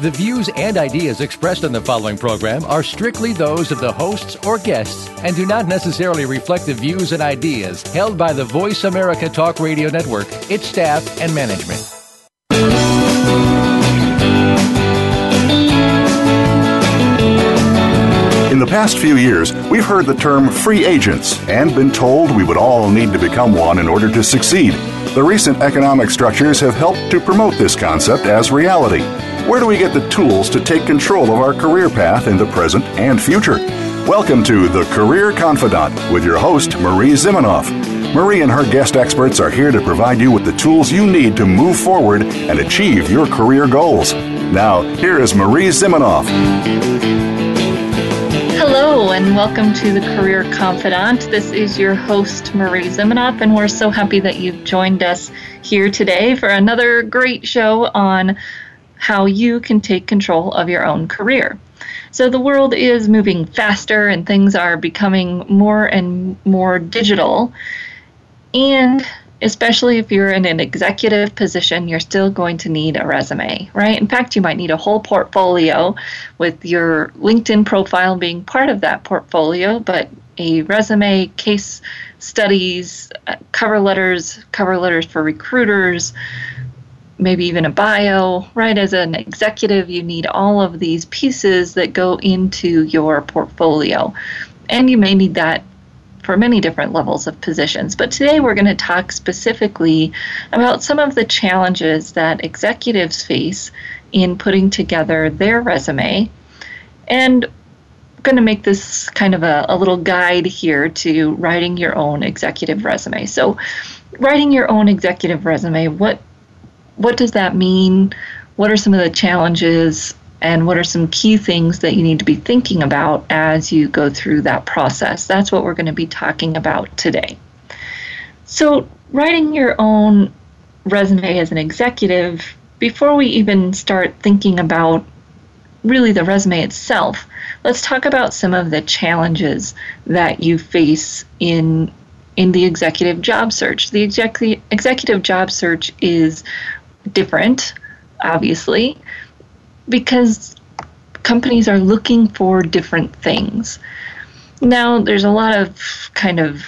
The views and ideas expressed on the following program are strictly those of the hosts or guests and do not necessarily reflect the views and ideas held by the Voice America Talk Radio Network, its staff, and management. In the past few years, we've heard the term free agents and been told we would all need to become one in order to succeed. The recent economic structures have helped to promote this concept as reality. Where do we get the tools to take control of our career path in the present and future? Welcome to The Career Confidante with your host, Marie Zimenoff. Marie and her guest experts are here to provide you with the tools you need to move forward and achieve your career goals. Now, here is Marie Zimenoff. Hello, and welcome to the Career Confidante. This is your host, Marie Zimenoff, and we're so happy that you've joined us here today for another great show on how you can take control of your own career. So, the world is moving faster and things are becoming more and more digital. And especially if you're in an executive position, you're still going to need a resume, right? In fact, you might need a whole portfolio with your LinkedIn profile being part of that portfolio, but a resume, case studies, uh, cover letters, cover letters for recruiters, maybe even a bio, right? As an executive, you need all of these pieces that go into your portfolio. And you may need that for many different levels of positions. But today we're going to talk specifically about some of the challenges that executives face in putting together their resume. And I'm going to make this kind of a, a little guide here to writing your own executive resume. So, writing your own executive resume, what what does that mean? What are some of the challenges? And what are some key things that you need to be thinking about as you go through that process? That's what we're going to be talking about today. So, writing your own resume as an executive, before we even start thinking about really the resume itself, let's talk about some of the challenges that you face in in the executive job search. The executive executive job search is different, obviously, because companies are looking for different things. Now, there's a lot of kind of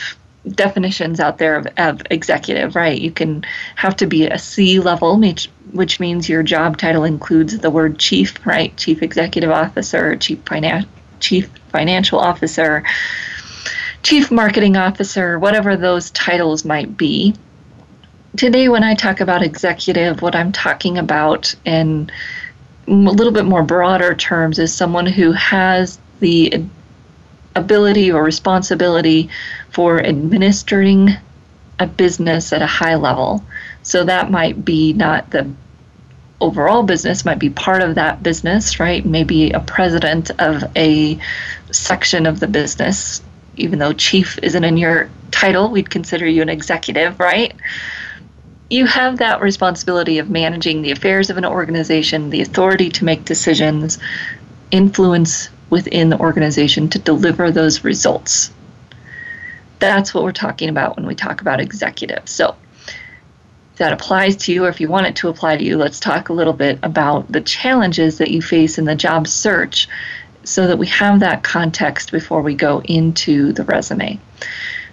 definitions out there of, of executive, right? You can have to be a C level, which, which means your job title includes the word chief, right? Chief executive officer, chief, finan- chief financial officer, chief marketing officer, whatever those titles might be. Today, when I talk about executive, what I'm talking about in a little bit more broader terms is someone who has the ability or responsibility for administering a business at a high level. So that might be not the overall business, might be part of that business, right? Maybe a president of a section of the business. Even though chief isn't in your title, we'd consider you an executive, right? You have that responsibility of managing the affairs of an organization, the authority to make decisions, influence within the organization to deliver those results. That's what we're talking about when we talk about executive. So, if that applies to you, or if you want it to apply to you, let's talk a little bit about the challenges that you face in the job search so that we have that context before we go into the resume.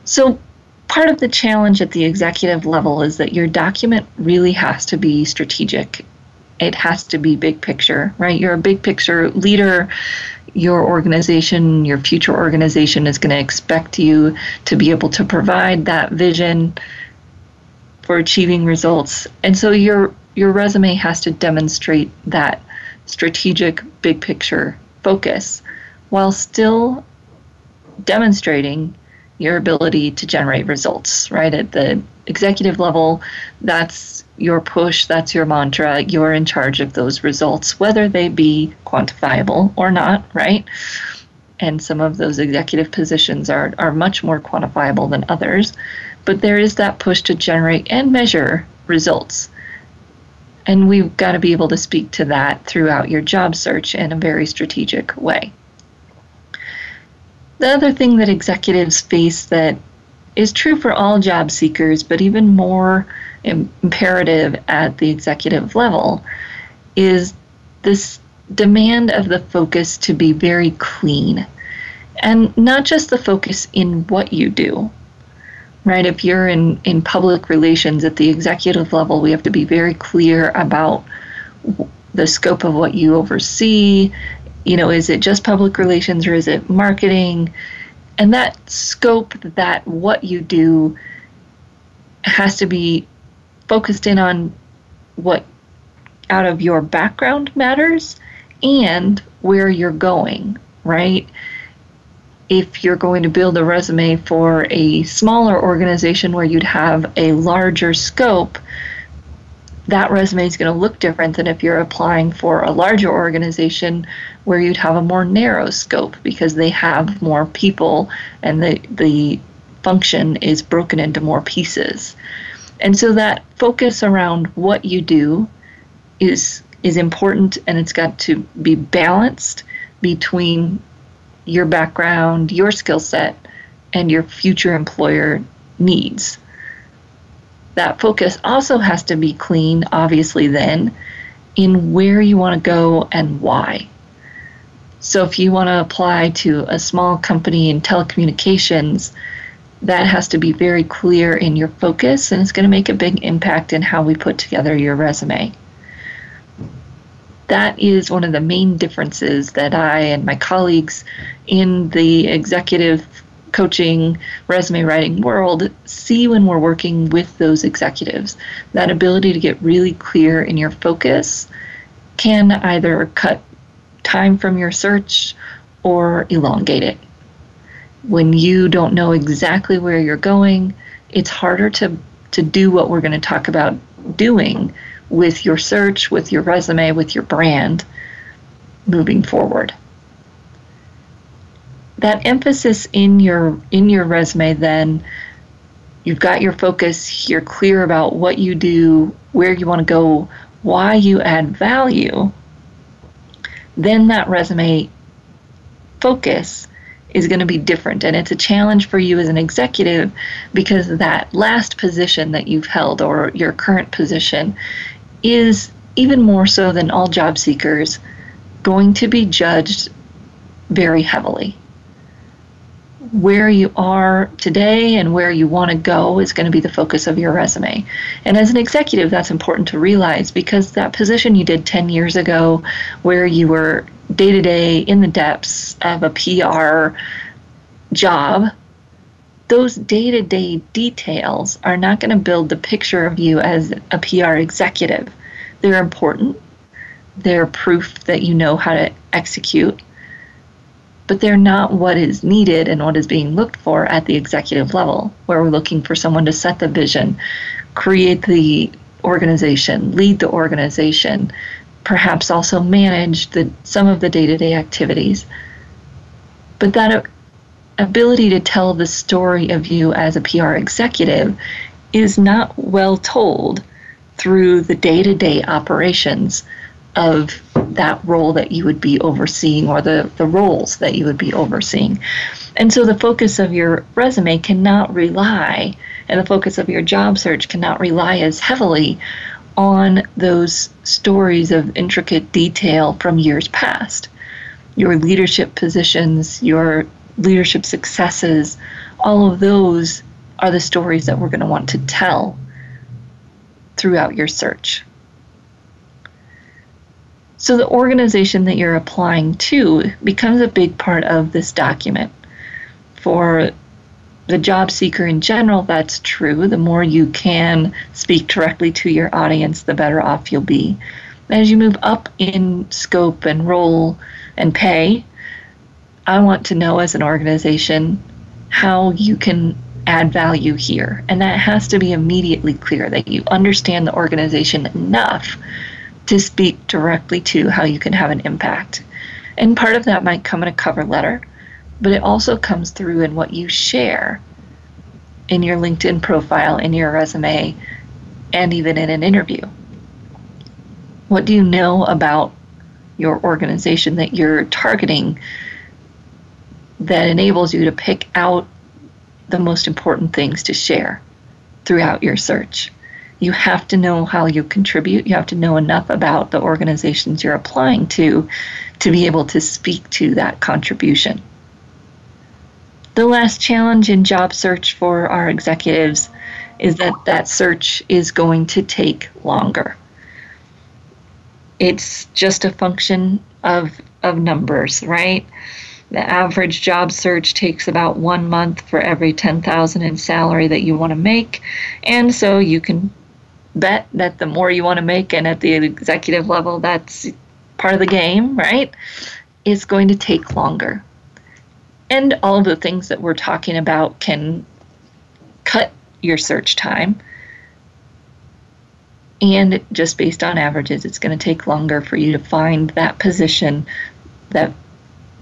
So, part of the challenge at the executive level is that your document really has to be strategic. It has to be big picture, right? You're a big picture leader. Your organization, your future organization is going to expect you to be able to provide that vision for achieving results. And so your your resume has to demonstrate that strategic big picture focus while still demonstrating your ability to generate results, right? At the executive level, that's your push, that's your mantra. You're in charge of those results, whether they be quantifiable or not, right? And some of those executive positions are, are much more quantifiable than others. but there is that push to generate and measure results. And we've got to be able to speak to that throughout your job search in a very strategic way. The other thing that executives face that is true for all job seekers, but even more imperative at the executive level, is this demand of the focus to be very clean. And not just the focus in what you do, right? If you're in, in public relations at the executive level, we have to be very clear about the scope of what you oversee. You know, is it just public relations or is it marketing? And that scope, that what you do, has to be focused in on what out of your background matters and where you're going, right? if you're going to build a resume for a smaller organization where you'd have a larger scope, that resume is going to look different than if you're applying for a larger organization where you'd have a more narrow scope because they have more people and the the function is broken into more pieces. And so that focus around what you do is is important and it's got to be balanced between your background, your skill set, and your future employer needs. That focus also has to be clean, obviously, then, in where you want to go and why. So, if you want to apply to a small company in telecommunications, that has to be very clear in your focus, and it's going to make a big impact in how we put together your resume that is one of the main differences that I and my colleagues in the executive coaching, resume writing world see when we're working with those executives. That ability to get really clear in your focus can either cut time from your search or elongate it. When you don't know exactly where you're going, it's harder to, to do what we're going to talk about doing with your search, with your resume, with your brand moving forward. That emphasis in your in your resume then you've got your focus, you're clear about what you do, where you want to go, why you add value. Then that resume focus is going to be different. And it's a challenge for you as an executive because that last position that you've held or your current position is even more so than all job seekers going to be judged very heavily. Where you are today and where you want to go is going to be the focus of your resume. And as an executive, that's important to realize because that position you did 10 years ago, where you were day to day in the depths of a PR job, those day to day details are not going to build the picture of you as a PR executive. They're important, they're proof that you know how to execute, but they're not what is needed and what is being looked for at the executive level, where we're looking for someone to set the vision, create the organization, lead the organization, perhaps also manage the, some of the day to day activities. But that ability to tell the story of you as a PR executive is not well told through the day to day operations of that role that you would be overseeing or the, the roles that you would be overseeing. And so the focus of your resume cannot rely, and the focus of your job search cannot rely as heavily on those stories of intricate detail from years past. Your leadership positions, your leadership successes, all of those are the stories that we're going to want to tell throughout your search. So the organization that you're applying to becomes a big part of this document. For the job seeker in general, that's true. The more you can speak directly to your audience, the better off you'll be. As you move up in scope and role and pay, I want to know as an organization how you can add value here. And that has to be immediately clear that you understand the organization enough to speak directly to how you can have an impact. And part of that might come in a cover letter, but it also comes through in what you share. in your LinkedIn profile, in your resume, and even in an interview? What do you know about your organization that you're targeting that enables you to pick out the most important things to share throughout your search? You have to know how you contribute. You have to know enough about the organizations you're applying to to be able to speak to that contribution. The last challenge in job search for our executives is that that search is going to take longer. It's just a function of of numbers, right? The average job search takes about one month for every 10,000 in salary that you want to make. And so you can bet that the more you want to make and at the executive level, that's part of the game, right? Is going to take longer. And all of the things that we're talking about can cut your search time. And just based on averages, it's going to take longer for you to find that position that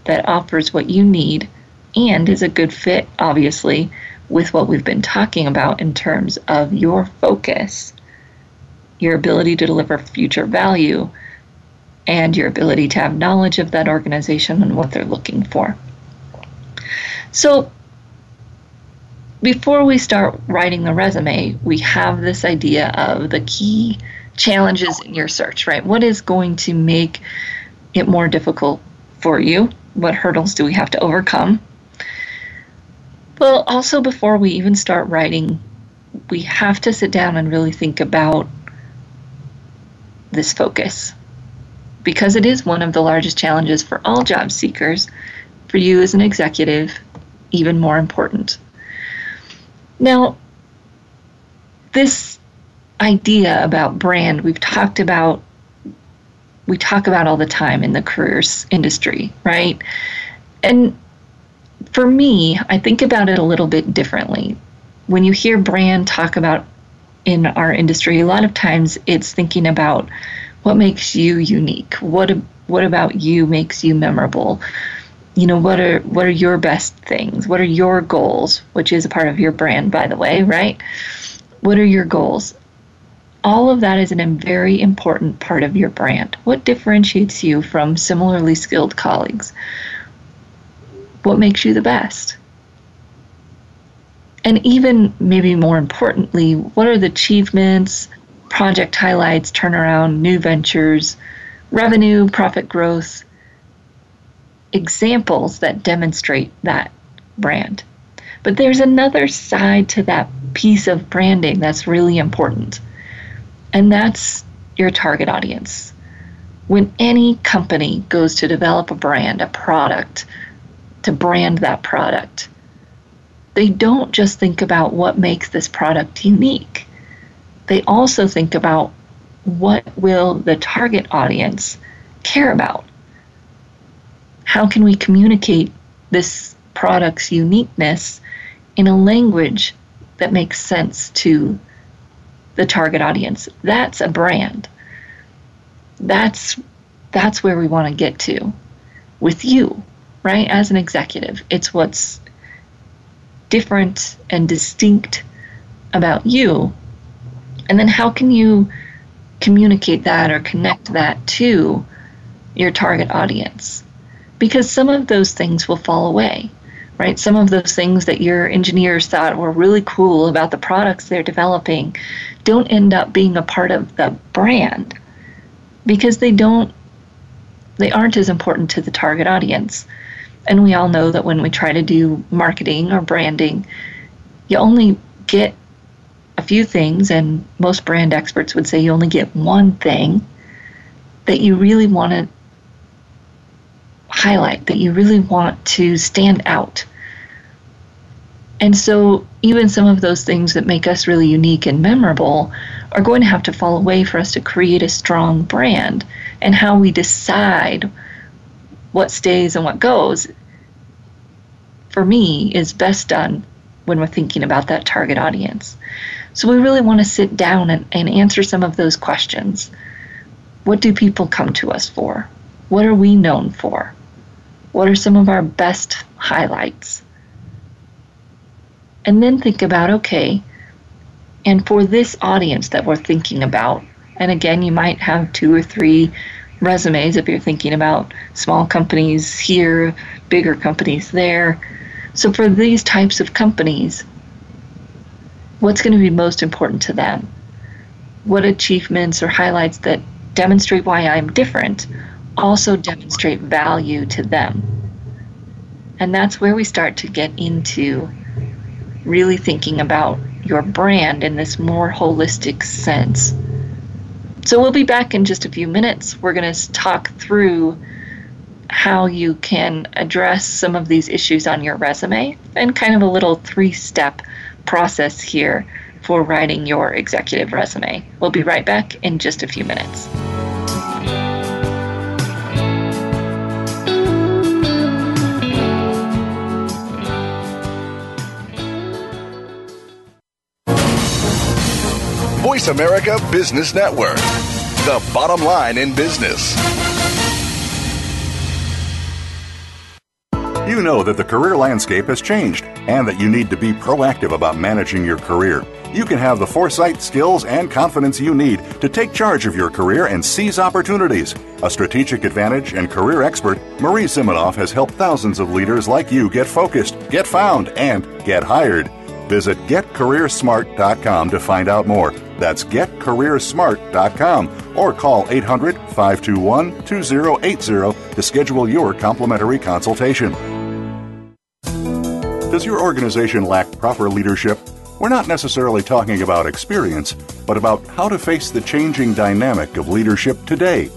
that offers what you need and is a good fit, obviously, with what we've been talking about in terms of your focus your ability to deliver future value, and your ability to have knowledge of that organization and what they're looking for. So, before we start writing the resume, we have this idea of the key challenges in your search, right? What is going to make it more difficult for you? What hurdles do we have to overcome? Well, also, before we even start writing, we have to sit down and really think about this focus because it is one of the largest challenges for all job seekers. For you as an executive, even more important. Now, this idea about brand we've talked about we talk about all the time in the careers industry, right? And for me, I think about it a little bit differently. When you hear brand talk about in our industry, a lot of times it's thinking about what makes you unique. What what about you makes you memorable? You know, what are what are your best things? What are your goals, which is a part of your brand by the way, right? What are your goals? All of that is a very important part of your brand. What differentiates you from similarly skilled colleagues? What makes you the best? And even maybe more importantly, what are the achievements, project highlights, turnaround, new ventures, revenue, profit growth, examples that demonstrate that brand? But there's another side to that piece of branding that's really important, and that's your target audience. When any company goes to develop a brand, a product, to brand that product, they don't just think about what makes this product unique. They also think about what will the target audience care about? How can we communicate this product's uniqueness in a language that makes sense to the target audience? That's a brand. That's that's where we want to get to with you, right? As an executive, it's what's different and distinct about you? And then how can you communicate that or connect that to your target audience? Because some of those things will fall away, right? Some of those things that your engineers thought were really cool about the products they're developing don't end up being a part of the brand because they don't they aren't as important to the target audience. And we all know that when we try to do marketing or branding, you only get a few things, and most brand experts would say you only get one thing that you really want to highlight, that you really want to stand out. And so, even some of those things that make us really unique and memorable are going to have to fall away for us to create a strong brand. And how we decide what stays and what goes, for me, is best done when we're thinking about that target audience. So we really want to sit down and, and answer some of those questions. What do people come to us for? What are we known for? What are some of our best highlights? And then think about okay, and for this audience that we're thinking about, and again, you might have two or three resumes if you're thinking about small companies here, bigger companies there. So, for these types of companies, what's going to be most important to them? What achievements or highlights that demonstrate why I'm different also demonstrate value to them? And that's where we start to get into really thinking about your brand in this more holistic sense. So we'll be back in just a few minutes. We're going to talk through how you can address some of these issues on your resume and kind of a little three step process here for writing your executive resume. We'll be right back in just a few minutes. Voice America Business Network, the bottom line in business. You know that the career landscape has changed and that you need to be proactive about managing your career. You can have the foresight, skills, and confidence you need to take charge of your career and seize opportunities. A strategic advantage and career expert, Marie Zimenoff has helped thousands of leaders like you get focused, get found, and get hired. Visit getcareersmart.com to find out more. That's getcareersmart.com or call 800 521 2080 to schedule your complimentary consultation. Does your organization lack proper leadership? We're not necessarily talking about experience, but about how to face the changing dynamic of leadership today.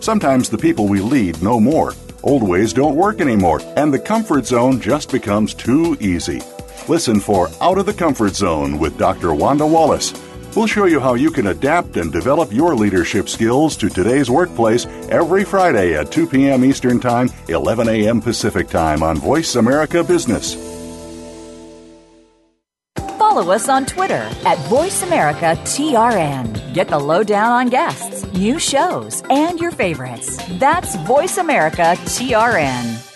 Sometimes the people we lead know more. Old ways don't work anymore, and the comfort zone just becomes too easy. Listen for Out of the Comfort Zone with Dr. Wanda Wallace. We'll show you how you can adapt and develop your leadership skills to today's workplace every Friday at 2 p.m. Eastern Time, 11 a.m. Pacific Time on Voice America Business. Follow us on Twitter at VoiceAmericaTRN. Get the lowdown on guests, new shows, and your favorites. That's VoiceAmericaTRN.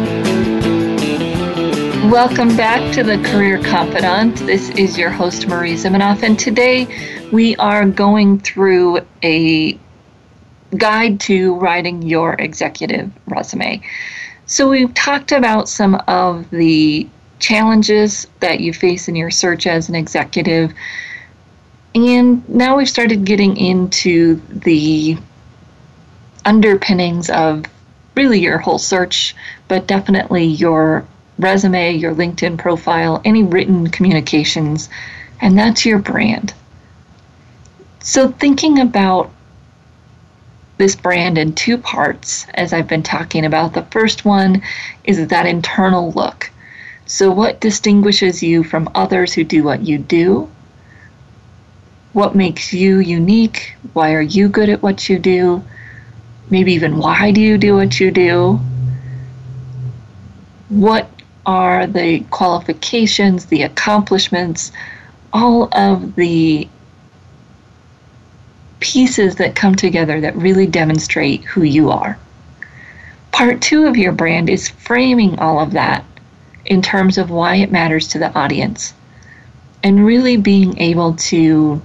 Welcome back to the Career Confidante. This is your host, Marie Zimenoff, and today we are going through a guide to writing your executive resume. So, we've talked about some of the challenges that you face in your search as an executive, and now we've started getting into the underpinnings of really your whole search, but definitely your resume, your LinkedIn profile, any written communications, and that's your brand. So, thinking about this brand in two parts, as I've been talking about, the first one is that internal look. So, what distinguishes you from others who do what you do? What makes you unique? Why are you good at what you do? Maybe even why do you do what you do? What are the qualifications, the accomplishments, all of the pieces that come together that really demonstrate who you are. Part two of your brand is framing all of that in terms of why it matters to the audience and really being able to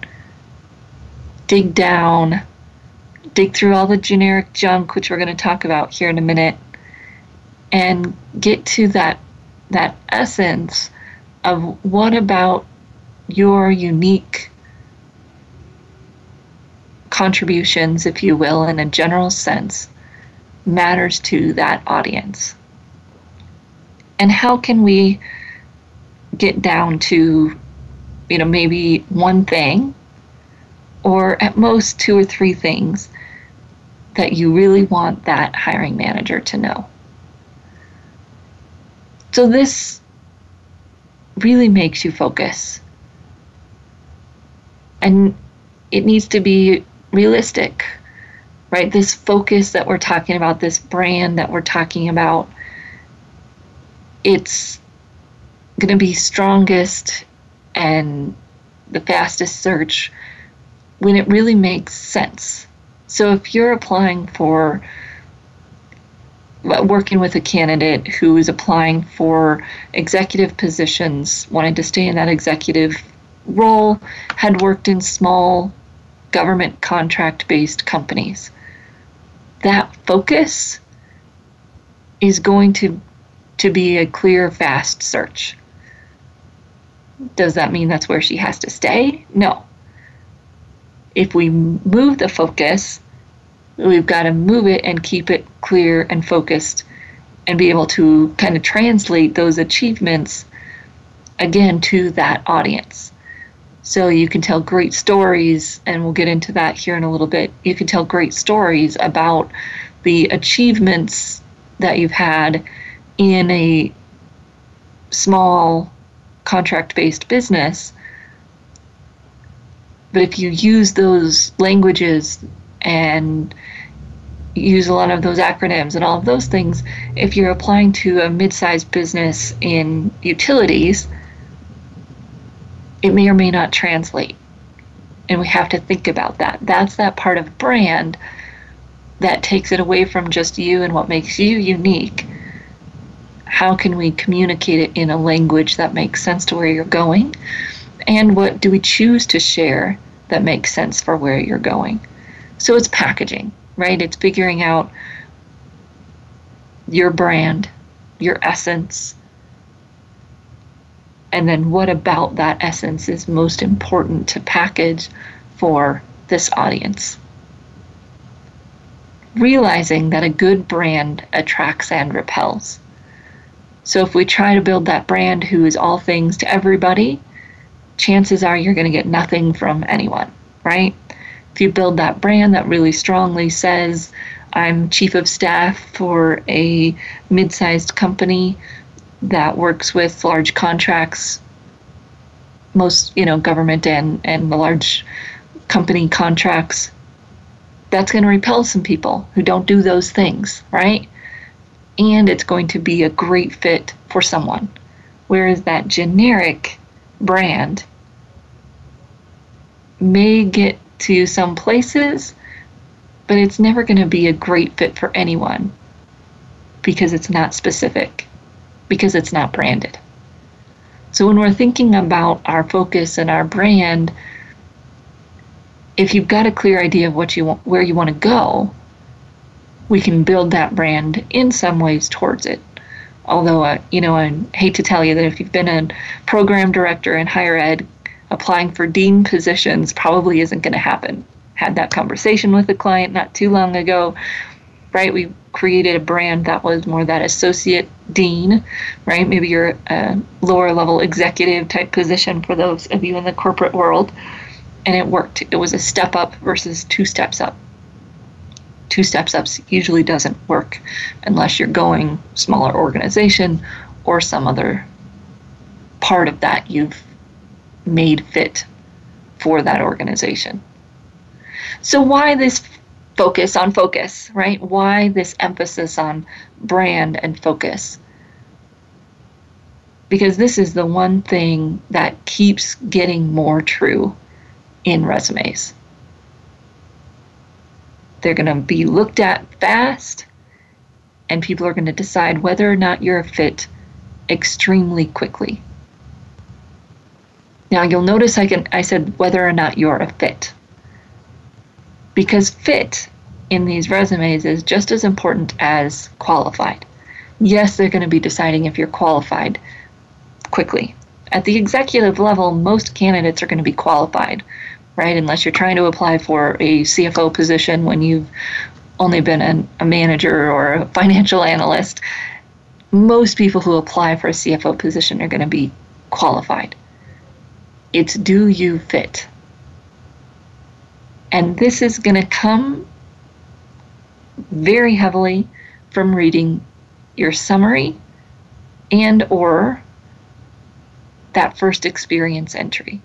dig down, dig through all the generic junk, which we're going to talk about here in a minute, and get to that that essence of what about your unique contributions, if you will, in a general sense, matters to that audience. And how can we get down to, you know, maybe one thing or at most two or three things that you really want that hiring manager to know? So this really makes you focus. And it needs to be realistic, right? This focus that we're talking about, this brand that we're talking about, it's going to be strongest and the fastest search when it really makes sense. So if you're applying for Uh, working with a candidate who is applying for executive positions, wanted to stay in that executive role, had worked in small government contract based companies. That focus is going to, to be a clear, fast search. Does that mean that's where she has to stay? No. If we move the focus, we've got to move it and keep it clear and focused and be able to kind of translate those achievements again to that audience. So you can tell great stories, and we'll get into that here in a little bit. You can tell great stories about the achievements that you've had in a small contract based business. But if you use those languages and use a lot of those acronyms and all of those things, if you're applying to a mid sized business in utilities, it may or may not translate. And we have to think about that. That's that part of brand that takes it away from just you and what makes you unique. How can we communicate it in a language that makes sense to where you're going? And what do we choose to share that makes sense for where you're going? So it's packaging, right? It's figuring out your brand, your essence, and then what about that essence is most important to package for this audience. Realizing that a good brand attracts and repels. So if we try to build that brand who is all things to everybody, chances are you're going to get nothing from anyone, right? If you build that brand that really strongly says, I'm chief of staff for a mid sized company that works with large contracts, most you know government and and the large company contracts. That's going to repel some people who don't do those things, right? And it's going to be a great fit for someone. Whereas that generic brand may get to some places, but it's never going to be a great fit for anyone because it's not specific because it's not branded. So when we're thinking about our focus and our brand, if you've got a clear idea of what you want, where you want to go, we can build that brand in some ways towards it. Although, uh, you know, I hate to tell you that if you've been a program director in higher ed, applying for dean positions probably isn't going to happen. Had that conversation with a client not too long ago, right? We created a brand that was more that associate dean, right? Maybe you're a lower level executive type position for those of you in the corporate world. And it worked. It was a step up versus two steps up. Two steps up usually doesn't work unless you're going smaller organization or some other part of that you've made fit for that organization. So, why this focus on focus, right? Why this emphasis on brand and focus? Because this is the one thing that keeps getting more true in resumes. They're going to be looked at fast, and people are going to decide whether or not you're a fit extremely quickly. Now you'll notice I can I said whether or not you're a fit because fit in these resumes is just as important as qualified. Yes, they're going to be deciding if you're qualified quickly. At the executive level, most candidates are going to be qualified, right? Unless you're trying to apply for a CFO position when you've only been an, a manager or a financial analyst. Most people who apply for a CFO position are going to be qualified. It's do you fit? And this is going to come very heavily from reading your summary and or that first experience entry.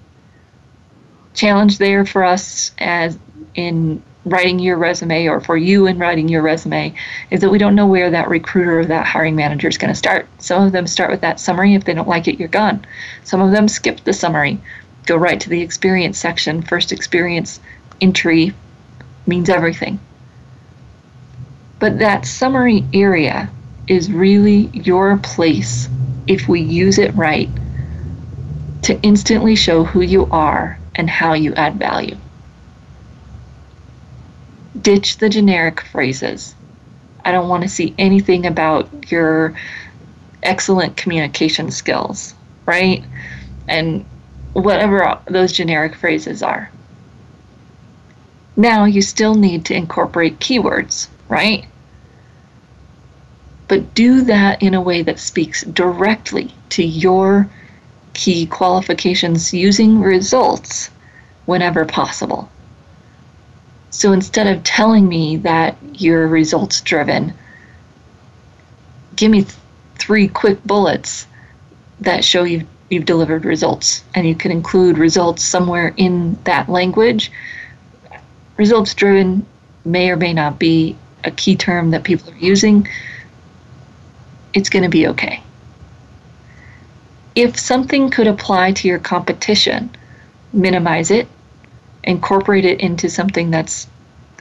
challenge there for us as in writing your resume or for you in writing your resume is that we don't know where that recruiter or that hiring manager is going to start. Some of them start with that summary. If they don't like it, you're gone. Some of them skip the summary, go right to the experience section. First experience entry means everything. But that summary area is really your place if we use it right to instantly show who you are and how you add value. Ditch the generic phrases. I don't want to see anything about your excellent communication skills, right? And whatever those generic phrases are. Now you still need to incorporate keywords, right? But do that in a way that speaks directly to your key qualifications using results whenever possible. So instead of telling me that you're results driven, give me th- three quick bullets that show you've, you've delivered results. And you can include results somewhere in that language. Results driven may or may not be a key term that people are using. It's going to be okay if something could apply to your competition, minimize it, incorporate it into something that's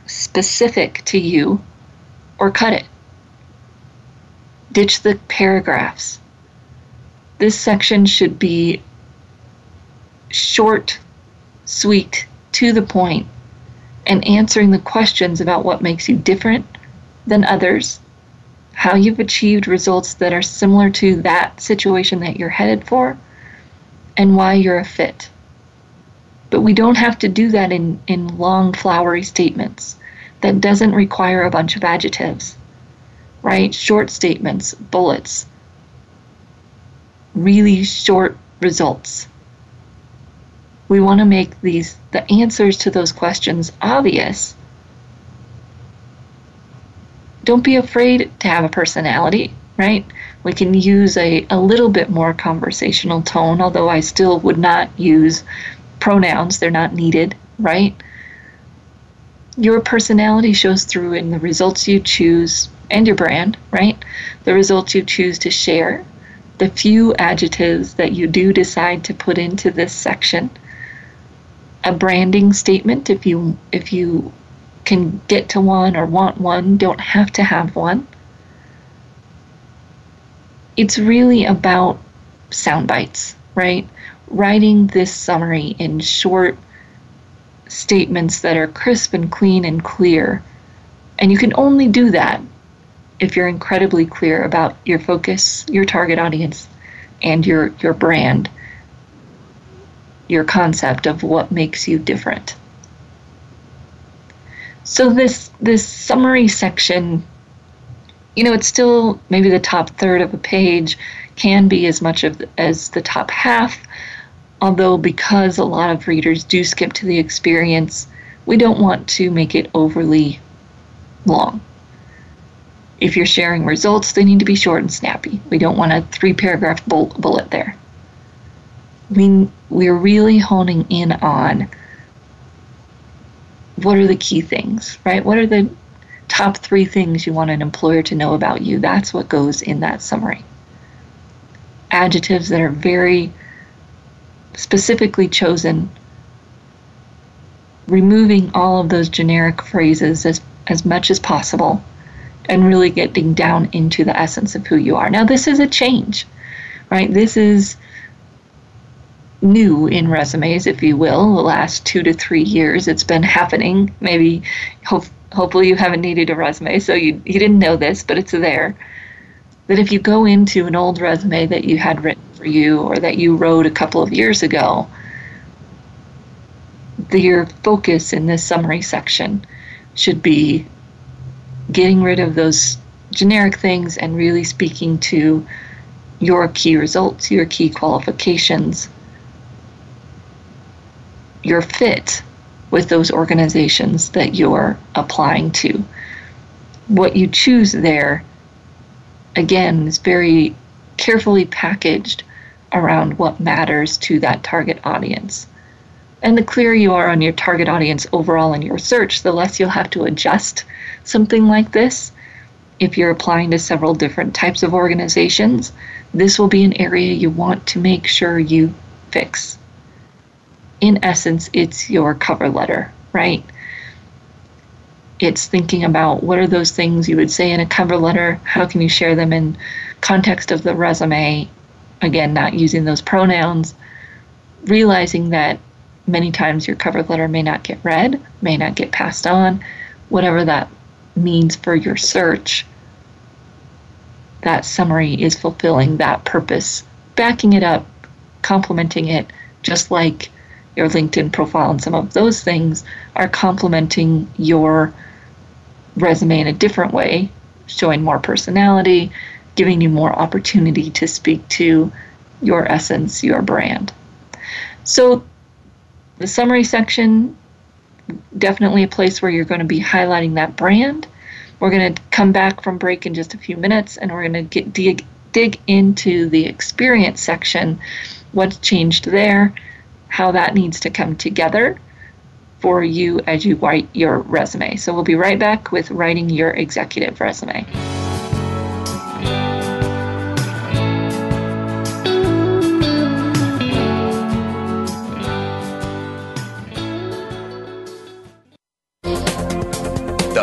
specific to you, or cut it. Ditch the paragraphs. This section should be short, sweet, to the point, and answering the questions about what makes you different than others how you've achieved results that are similar to that situation that you're headed for, and why you're a fit. But we don't have to do that in, in long, flowery statements. That doesn't require a bunch of adjectives, right? Short statements, bullets, really short results. We want to make these the answers to those questions obvious don't be afraid to have a personality, right? We can use a, a little bit more conversational tone, although I still would not use pronouns, they're not needed, right? Your personality shows through in the results you choose and your brand, right? The results you choose to share, the few adjectives that you do decide to put into this section, a branding statement if you if you can get to one or want one, don't have to have one. It's really about sound bites, right? Writing this summary in short statements that are crisp and clean and clear. And you can only do that if you're incredibly clear about your focus, your target audience, and your, your brand, your concept of what makes you different. So this this summary section, you know, it's still maybe the top third of a page, can be as much of as the top half. Although because a lot of readers do skip to the experience, we don't want to make it overly long. If you're sharing results, they need to be short and snappy. We don't want a three paragraph bullet there. We, we're really honing in on what are the key things, right? What are the top three things you want an employer to know about you? That's what goes in that summary. Adjectives that are very specifically chosen, removing all of those generic phrases as, as much as possible, and really getting down into the essence of who you are. Now, this is a change, right? This is new in resumes, if you will, the last two to three years. It's been happening. Maybe, hope, hopefully, you haven't needed a resume, so you, you didn't know this, but it's there. That if you go into an old resume that you had written for you or that you wrote a couple of years ago, the, your focus in this summary section should be getting rid of those generic things and really speaking to your key results, your key qualifications, your fit with those organizations that you're applying to. What you choose there, again, is very carefully packaged around what matters to that target audience. And the clearer you are on your target audience overall in your search, the less you'll have to adjust something like this. If you're applying to several different types of organizations, this will be an area you want to make sure you fix. In essence, it's your cover letter, right? It's thinking about what are those things you would say in a cover letter, how can you share them in context of the resume, again, not using those pronouns, realizing that many times your cover letter may not get read, may not get passed on, whatever that means for your search. That summary is fulfilling that purpose, backing it up, complementing it, just like your LinkedIn profile and some of those things are complementing your resume in a different way, showing more personality, giving you more opportunity to speak to your essence, your brand. So, the summary section, definitely a place where you're going to be highlighting that brand. We're going to come back from break in just a few minutes and we're going to dig, dig into the experience section, what's changed there, how that needs to come together for you as you write your resume. So we'll be right back with writing your executive resume.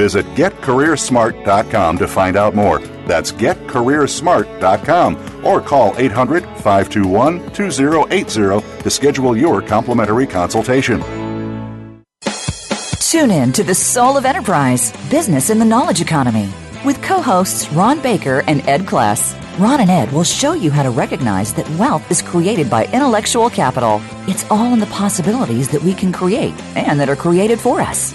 Visit getcareersmart.com to find out more. That's getcareersmart.com or call 800 521 2080 to schedule your complimentary consultation. Tune in to the Soul of Enterprise Business in the Knowledge Economy with co hosts Ron Baker and Ed Kless. Ron and Ed will show you how to recognize that wealth is created by intellectual capital. It's all in the possibilities that we can create and that are created for us.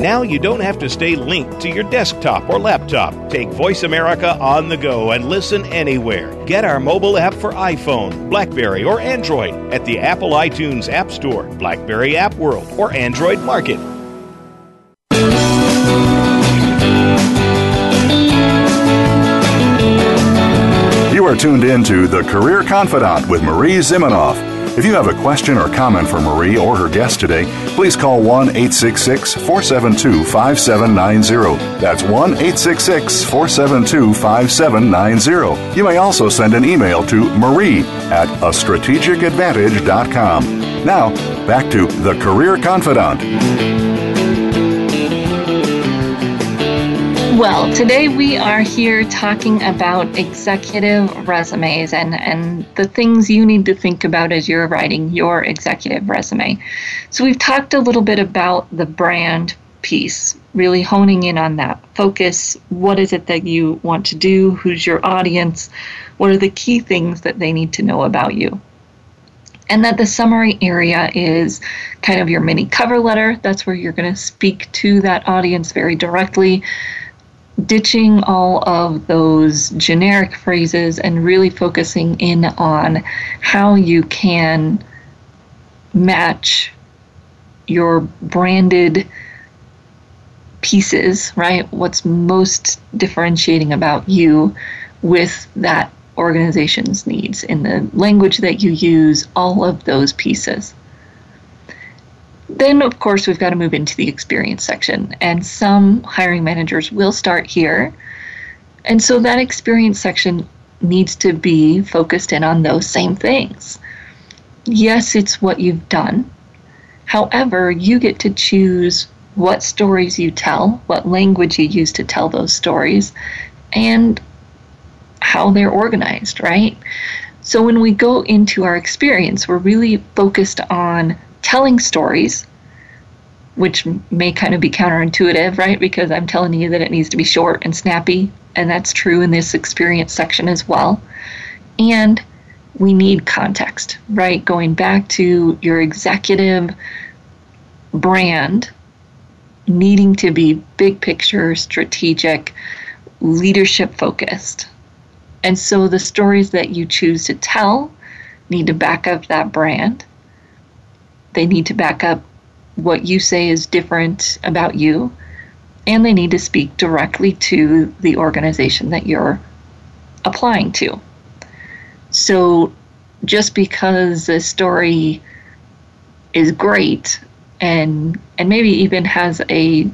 Now you don't have to stay linked to your desktop or laptop. Take Voice America on the go and listen anywhere. Get our mobile app for iPhone, Blackberry, or Android at the Apple iTunes App Store, Blackberry App World, or Android Market. You are tuned in to The Career Confidante with Marie Zimenoff. If you have a question or comment for Marie or her guest today, please call 1 866 472 5790. That's 1 866 472 5790. You may also send an email to marie at a strategic strategicadvantage.com. Now, back to The Career Confidante. Well, today we are here talking about executive resumes and, and the things you need to think about as you're writing your executive resume. So, we've talked a little bit about the brand piece, really honing in on that. Focus what is it that you want to do? Who's your audience? What are the key things that they need to know about you? And that the summary area is kind of your mini cover letter. That's where you're going to speak to that audience very directly ditching all of those generic phrases and really focusing in on how you can match your branded pieces, right? What's most differentiating about you with that organization's needs in the language that you use, all of those pieces. Then, of course, we've got to move into the experience section, and some hiring managers will start here. And so that experience section needs to be focused in on those same things. Yes, it's what you've done. However, you get to choose what stories you tell, what language you use to tell those stories, and how they're organized, right? So when we go into our experience, we're really focused on telling stories, which may kind of be counterintuitive, right? Because I'm telling you that it needs to be short and snappy, and that's true in this experience section as well. And we need context, right? Going back to your executive brand needing to be big picture, strategic, leadership focused. And so the stories that you choose to tell need to back up that brand. They need to back up what you say is different about you. And they need to speak directly to the organization that you're applying to. So just because a story is great and and maybe even has a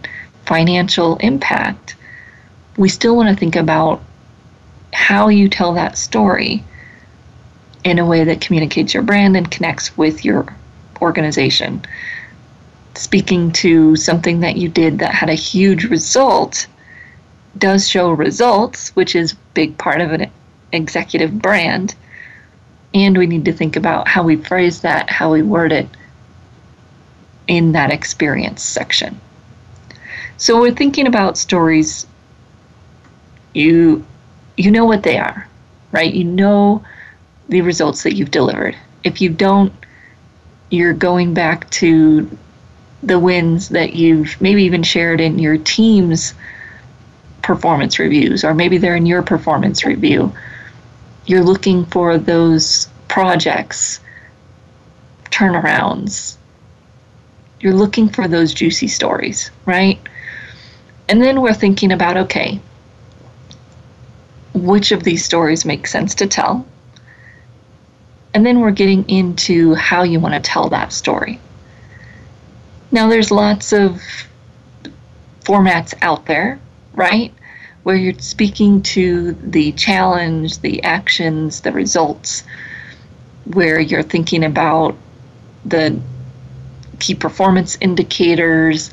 financial impact, we still want to think about how you tell that story in a way that communicates your brand and connects with your organization. Speaking to something that you did that had a huge result does show results, which is a big part of an executive brand. And we need to think about how we phrase that, how we word it in that experience section. So we're thinking about stories you you know what they are, right? You know the results that you've delivered. If you don't, you're going back to the wins that you've maybe even shared in your team's performance reviews, or maybe they're in your performance review. You're looking for those projects, turnarounds. You're looking for those juicy stories, right? And then we're thinking about okay, which of these stories make sense to tell? And then we're getting into how you want to tell that story. Now, there's lots of formats out there, right? Where you're speaking to the challenge, the actions, the results, where you're thinking about the key performance indicators,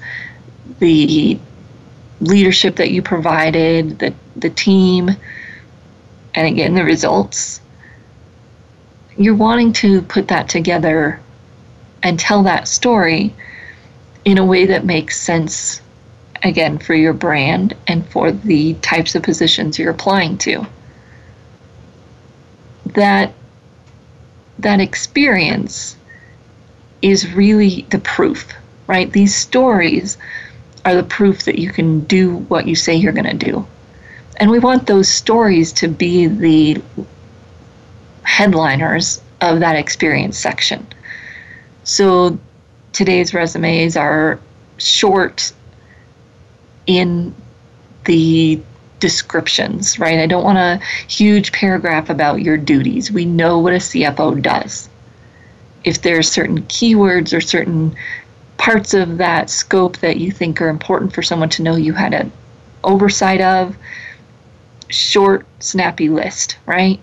the leadership that you provided, the, the team, and again, the results. You're wanting to put that together and tell that story in a way that makes sense, again, for your brand and for the types of positions you're applying to. That that experience is really the proof, right? These stories are the proof that you can do what you say you're going to do. And we want those stories to be the headliners of that experience section. So today's resumes are short in the descriptions, right? I don't want a huge paragraph about your duties. We know what a CFO does. If there's certain keywords or certain parts of that scope that you think are important for someone to know you had an oversight of, short, snappy list, right?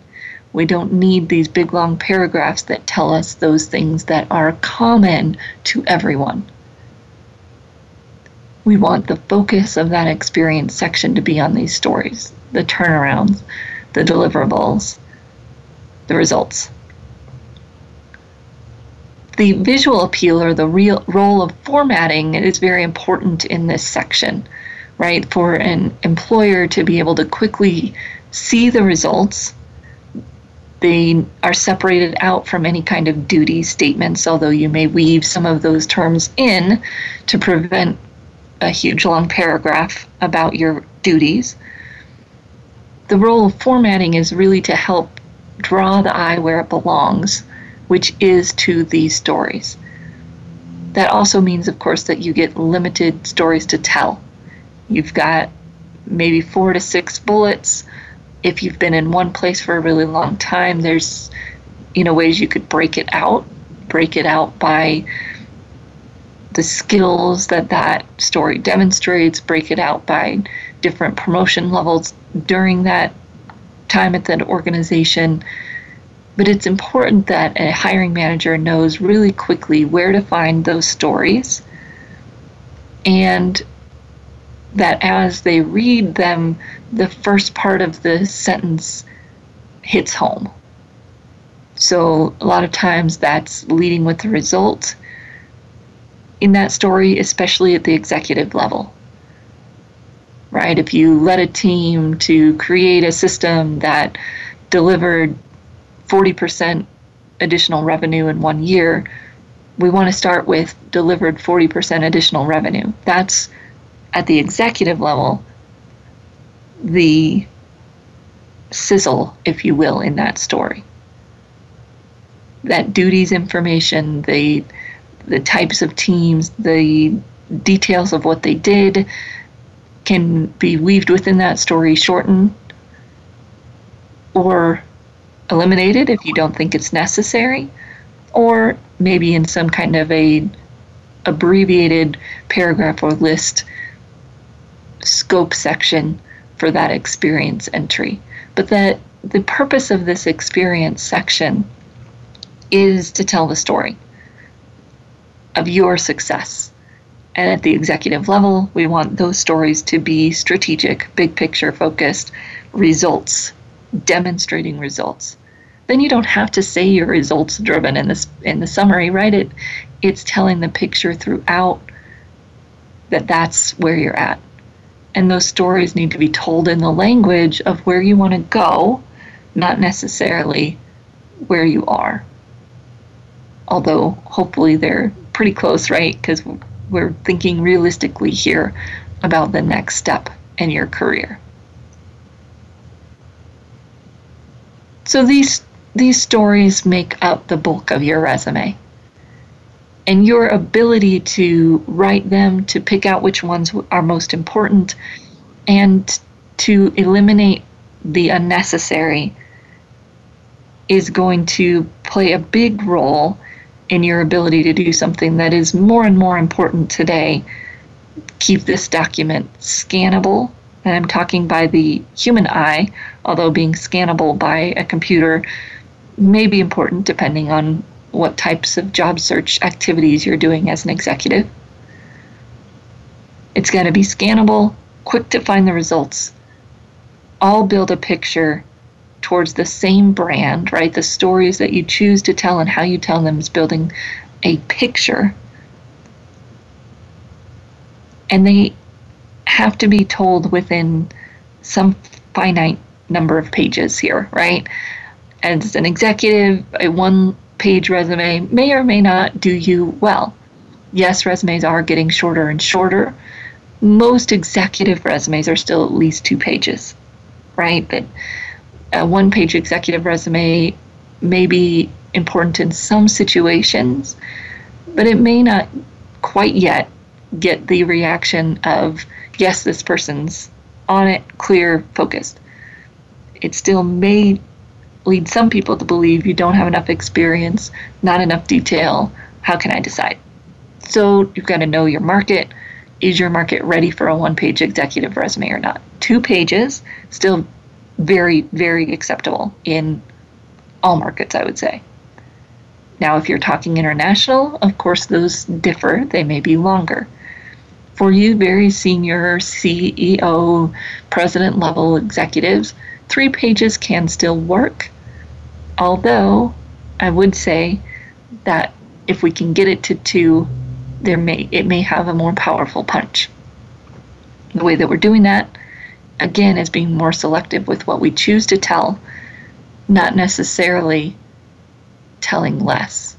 We don't need these big long paragraphs that tell us those things that are common to everyone we want the focus of that experience section to be on these stories the turnarounds, the deliverables, the results. The visual appeal or the real role of formatting is very important in this section, right? For an employer to be able to quickly see the results. They are separated out from any kind of duty statements, although you may weave some of those terms in to prevent a huge long paragraph about your duties. The role of formatting is really to help draw the eye where it belongs, which is to these stories. That also means, of course, that you get limited stories to tell. You've got maybe four to six bullets. If you've been in one place for a really long time, there's you know ways you could break it out. Break it out by the skills that that story demonstrates, break it out by different promotion levels during that time at that organization. But it's important that a hiring manager knows really quickly where to find those stories and that as they read them, the first part of the sentence hits home. So, a lot of times that's leading with the result in that story, especially at the executive level. Right? If you led a team to create a system that delivered 40% additional revenue in one year, we want to start with delivered 40% additional revenue. That's at the executive level, the sizzle, if you will, in that story. That duties information, the the types of teams, the details of what they did can be weaved within that story, shortened or eliminated if you don't think it's necessary, or maybe in some kind of a abbreviated paragraph or list scope section for that experience entry. But that the purpose of this experience section is to tell the story of your success. And at the executive level, we want those stories to be strategic, big picture focused results, demonstrating results. Then you don't have to say you're results driven in this in the summary, right? It it's telling the picture throughout that that's where you're at. And those stories need to be told in the language of where you want to go, not necessarily where you are. Although hopefully they're pretty close, right? Because we're thinking realistically here about the next step in your career. So these these stories make up the bulk of your resume. And your ability to write them, to pick out which ones are most important, and to eliminate the unnecessary is going to play a big role in your ability to do something that is more and more important today. Keep this document scannable, and I'm talking by the human eye, although being scannable by a computer may be important depending on what types of job search activities you're doing as an executive. It's going to be scannable, quick to find the results. All build a picture towards the same brand, right? The stories that you choose to tell and how you tell them is building a picture. And they have to be told within some finite number of pages here, right? As an executive, a one page resume may or may not do you well. Yes, resumes are getting shorter and shorter. Most executive resumes are still at least two pages, right? But a one page executive resume may be important in some situations, but it may not quite yet get the reaction of, yes, this person's on it, clear, focused. It still may lead some people to believe you don't have enough experience, not enough detail. How can I decide? So you've got to know your market. Is your market ready for a one page executive resume or not? Two pages, still very, very acceptable in all markets, I would say. Now, if you're talking international, of course, those differ. They may be longer. For you, very senior CEO, president level executives, three pages can still work. Although, I would say that if we can get it to two, there may it may have a more powerful punch. The way that we're doing that again is being more selective with what we choose to tell, not necessarily telling less,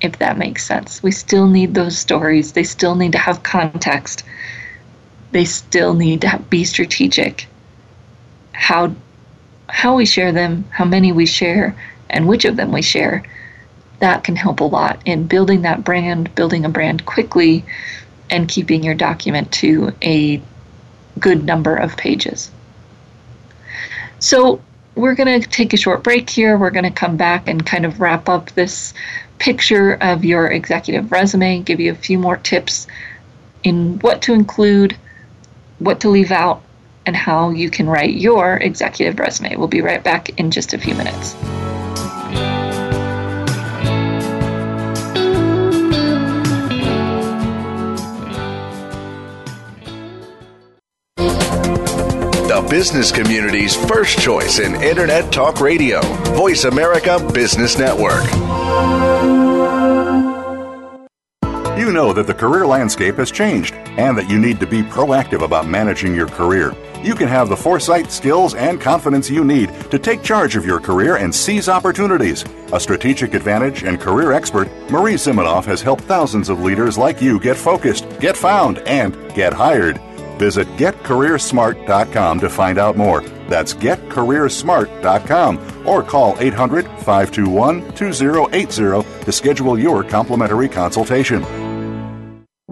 if that makes sense. We still need those stories, they still need to have context, they still need to be strategic. How how we share them, how many we share, and which of them we share, that can help a lot in building that brand, building a brand quickly, and keeping your document to a good number of pages. So we're going to take a short break here. We're going to come back and kind of wrap up this picture of your executive resume, give you a few more tips in what to include, what to leave out, and how you can write your executive resume. We'll be right back in just a few minutes. The business community's first choice in Internet Talk Radio, Voice America Business Network You know that the career landscape has changed and that you need to be proactive about managing your career. You can have the foresight, skills, and confidence you need to take charge of your career and seize opportunities. A strategic advantage and career expert, Marie Zimenoff has helped thousands of leaders like you get focused, get found, and get hired. Visit getcareersmart.com to find out more. That's getcareersmart.com or call 800 521 2080 to schedule your complimentary consultation.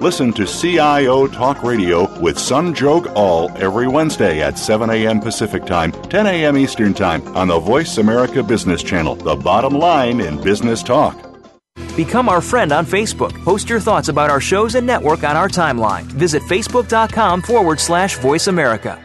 listen to CIO Talk Radio with Sanjog Aul every Wednesday at 7 a.m. Pacific Time, 10 a.m. Eastern Time on the Voice America Business Channel, the bottom line in business talk. Become our friend on Facebook. Post your thoughts about our shows and network on our timeline. Visit facebook.com forward slash voice America.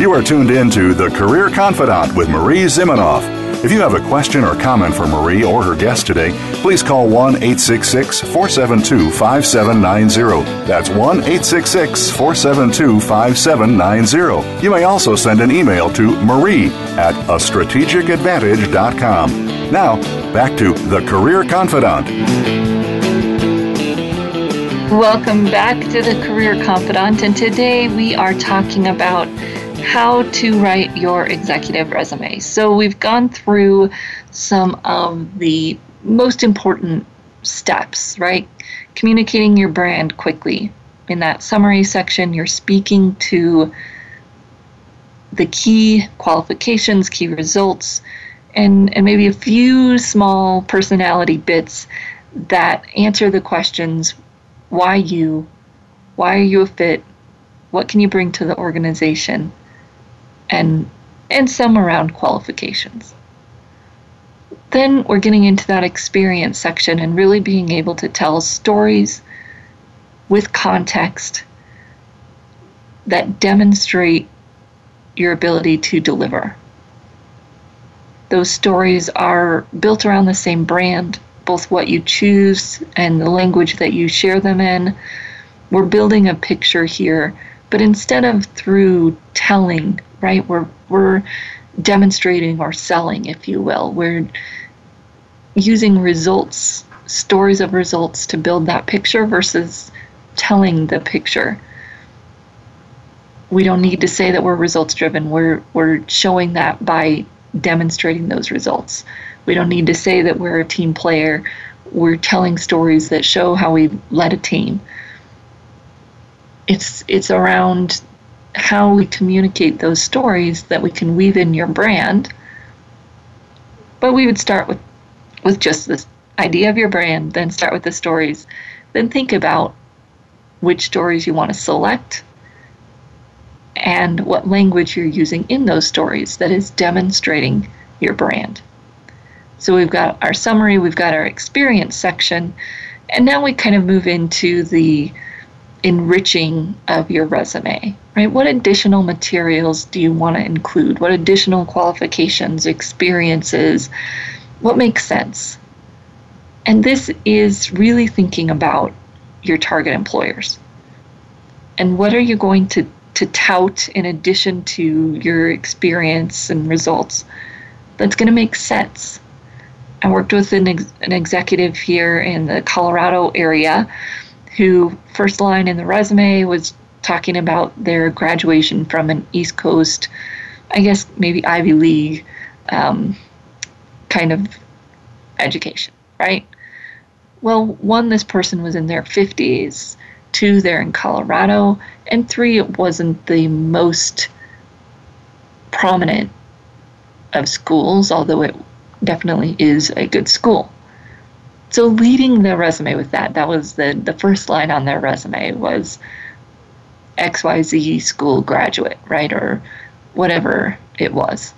You are tuned in to The Career Confidante with Marie Zimenoff. If you have a question or comment for Marie or her guest today, please call 1 866 472 5790. That's 1 866 472 5790. You may also send an email to marie at a strategicadvantage.com. Now, back to The Career Confidante. Welcome back to the Career Confidante, and today we are talking about how to write your executive resume. So, we've gone through some of the most important steps, right? Communicating your brand quickly. In that summary section, you're speaking to the key qualifications, key results, and, and maybe a few small personality bits that answer the questions why you, why are you a fit, what can you bring to the organization, and and some around qualifications. Then we're getting into that experience section and really being able to tell stories with context that demonstrate your ability to deliver. Those stories are built around the same brand, both what you choose and the language that you share them in. We're building a picture here, but instead of through telling, right, we're, we're demonstrating or selling, if you will. We're using results, stories of results to build that picture versus telling the picture. We don't need to say that we're results driven. We're we're showing that by demonstrating those results. We don't need to say that we're a team player. We're telling stories that show how we led a team. It's it's around how we communicate those stories that we can weave in your brand. But we would start with with just this idea of your brand, then start with the stories, then think about which stories you want to select and what language you're using in those stories that is demonstrating your brand. So we've got our summary, we've got our experience section, and now we kind of move into the enriching of your resume, right? What additional materials do you want to include? What additional qualifications, experiences? What makes sense? And this is really thinking about your target employers. And what are you going to, to tout in addition to your experience and results that's going to make sense? I worked with an, ex- an executive here in the Colorado area who, first line in the resume, was talking about their graduation from an East Coast, I guess maybe Ivy League um, kind of education, right? Well, one, this person was in their 50s, two, they're in Colorado, and three, it wasn't the most prominent of schools, although it definitely is a good school. So leading the resume with that, that was the, the first line on their resume was XYZ school graduate, right? Or whatever it was.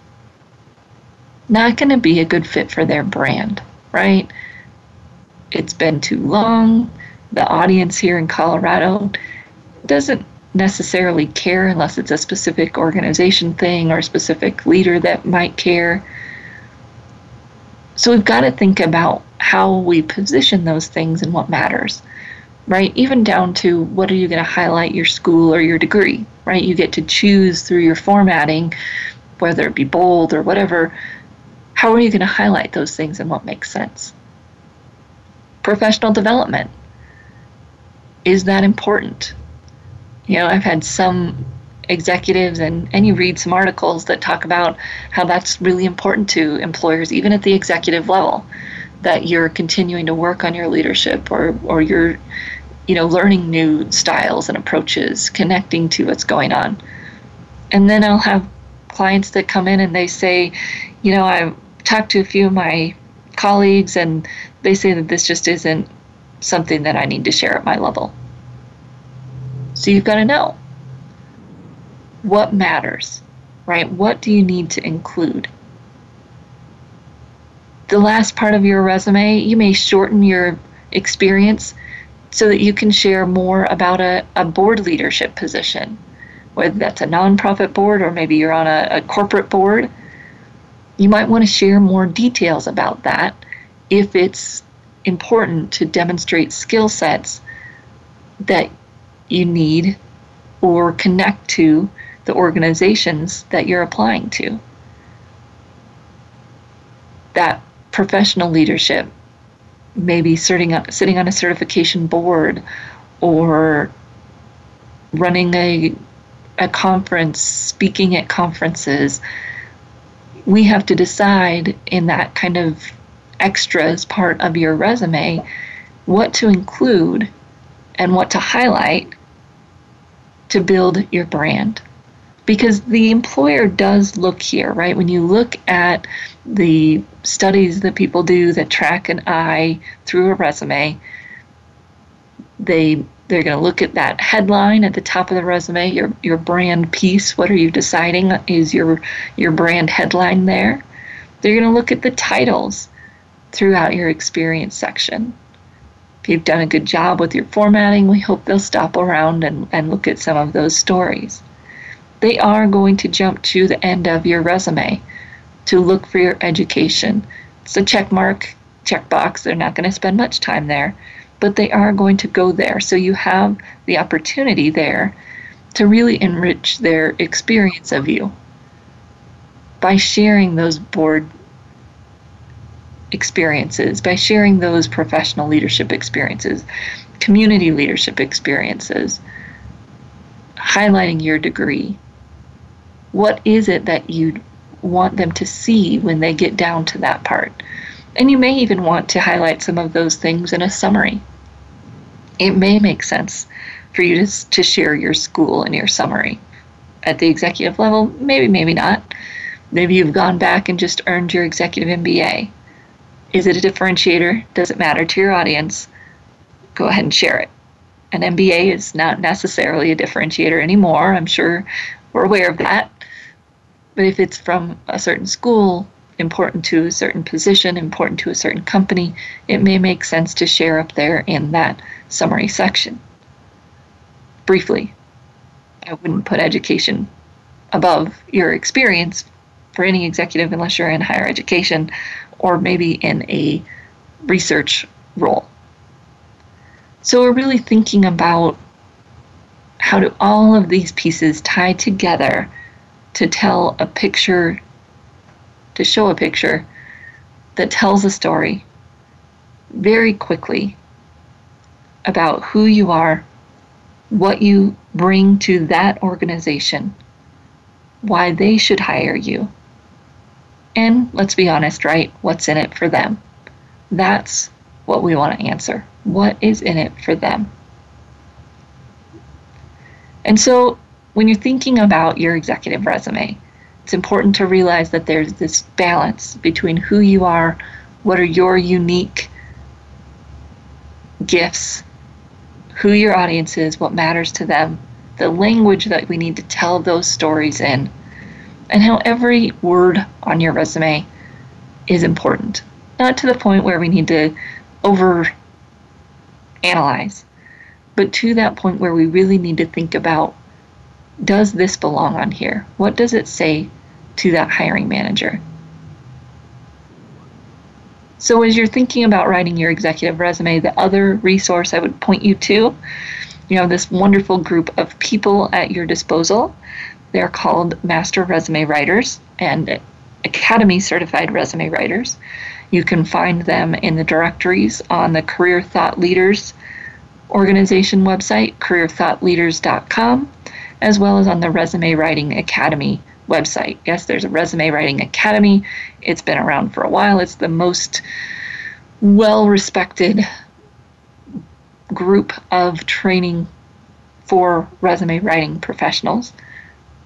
Not going to be a good fit for their brand, right? it's been too long. The audience here in Colorado doesn't necessarily care unless it's a specific organization thing or a specific leader that might care. So we've got to think about how we position those things and what matters, right? Even down to what are you going to highlight your school or your degree, right? You get to choose through your formatting, whether it be bold or whatever. How are you going to highlight those things and what makes sense? Professional development. Is that important? You know, I've had some executives and, and you read some articles that talk about how that's really important to employers, even at the executive level, that you're continuing to work on your leadership or, or you're, you know, learning new styles and approaches, connecting to what's going on. And then I'll have clients that come in and they say, you know, I've talked to a few of my colleagues and they say that this just isn't something that I need to share at my level. So you've got to know what matters, right? What do you need to include? The last part of your resume, you may shorten your experience so that you can share more about a, a board leadership position, whether that's a nonprofit board or maybe you're on a, a corporate board. You might want to share more details about that if it's important to demonstrate skill sets that you need or connect to the organizations that you're applying to. That professional leadership, maybe sitting on, sitting on a certification board or running a, a conference, speaking at conferences, we have to decide in that kind of extras part of your resume what to include and what to highlight to build your brand. Because the employer does look here, right? When you look at the studies that people do that track an eye through a resume, they they're going to look at that headline at the top of the resume, your your brand piece. What are you deciding is your your brand headline there? They're going to look at the titles throughout your experience section If you've done a good job with your formatting, we hope they'll stop around and, and look at some of those stories. They are going to jump to the end of your resume to look for your education. It's a check mark, checkbox. They're not going to spend much time there, but they are going to go there. So you have the opportunity there to really enrich their experience of you by sharing those board experiences, by sharing those professional leadership experiences, community leadership experiences, highlighting your degree. What is it that you want them to see when they get down to that part? And you may even want to highlight some of those things in a summary. It may make sense for you to, to share your school in your summary. At the executive level, maybe, maybe not. Maybe you've gone back and just earned your executive MBA is it a differentiator? Does it matter to your audience? Go ahead and share it. An MBA is not necessarily a differentiator anymore. I'm sure we're aware of that. But if it's from a certain school, important to a certain position, important to a certain company, it may make sense to share up there in that summary section. Briefly, I wouldn't put education above your experience for any executive unless you're in higher education or maybe in a research role. So we're really thinking about how do all of these pieces tie together to tell a picture, to show a picture that tells a story very quickly about who you are, what you bring to that organization, why they should hire you, and let's be honest, right? What's in it for them? That's what we want to answer. What is in it for them? And so when you're thinking about your executive resume, it's important to realize that there's this balance between who you are, what are your unique gifts, who your audience is, what matters to them, the language that we need to tell those stories in, and how every word on your resume is important. Not to the point where we need to over analyze, but to that point where we really need to think about does this belong on here? What does it say to that hiring manager? So, as you're thinking about writing your executive resume, the other resource I would point you to, you have this wonderful group of people at your disposal. They're called Master Resume Writers and Academy Certified Resume Writers. You can find them in the directories on the Career Thought Leaders organization website, careerthoughtleaders.com, as well as on the Resume Writing Academy website. Yes, there's a Resume Writing Academy. It's been around for a while. It's the most well respected group of training for resume writing professionals.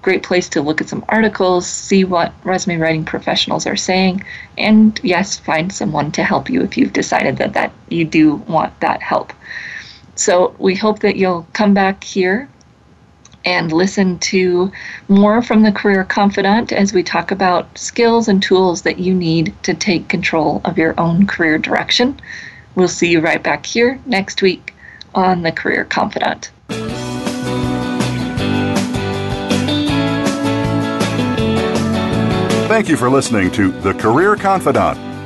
Great place to look at some articles, see what resume writing professionals are saying, and yes, find someone to help you if you've decided that, that you do want that help. So we hope that you'll come back here and listen to more from the Career Confidante as we talk about skills and tools that you need to take control of your own career direction. We'll see you right back here next week on the Career Confidante. Thank you for listening to The Career Confidante.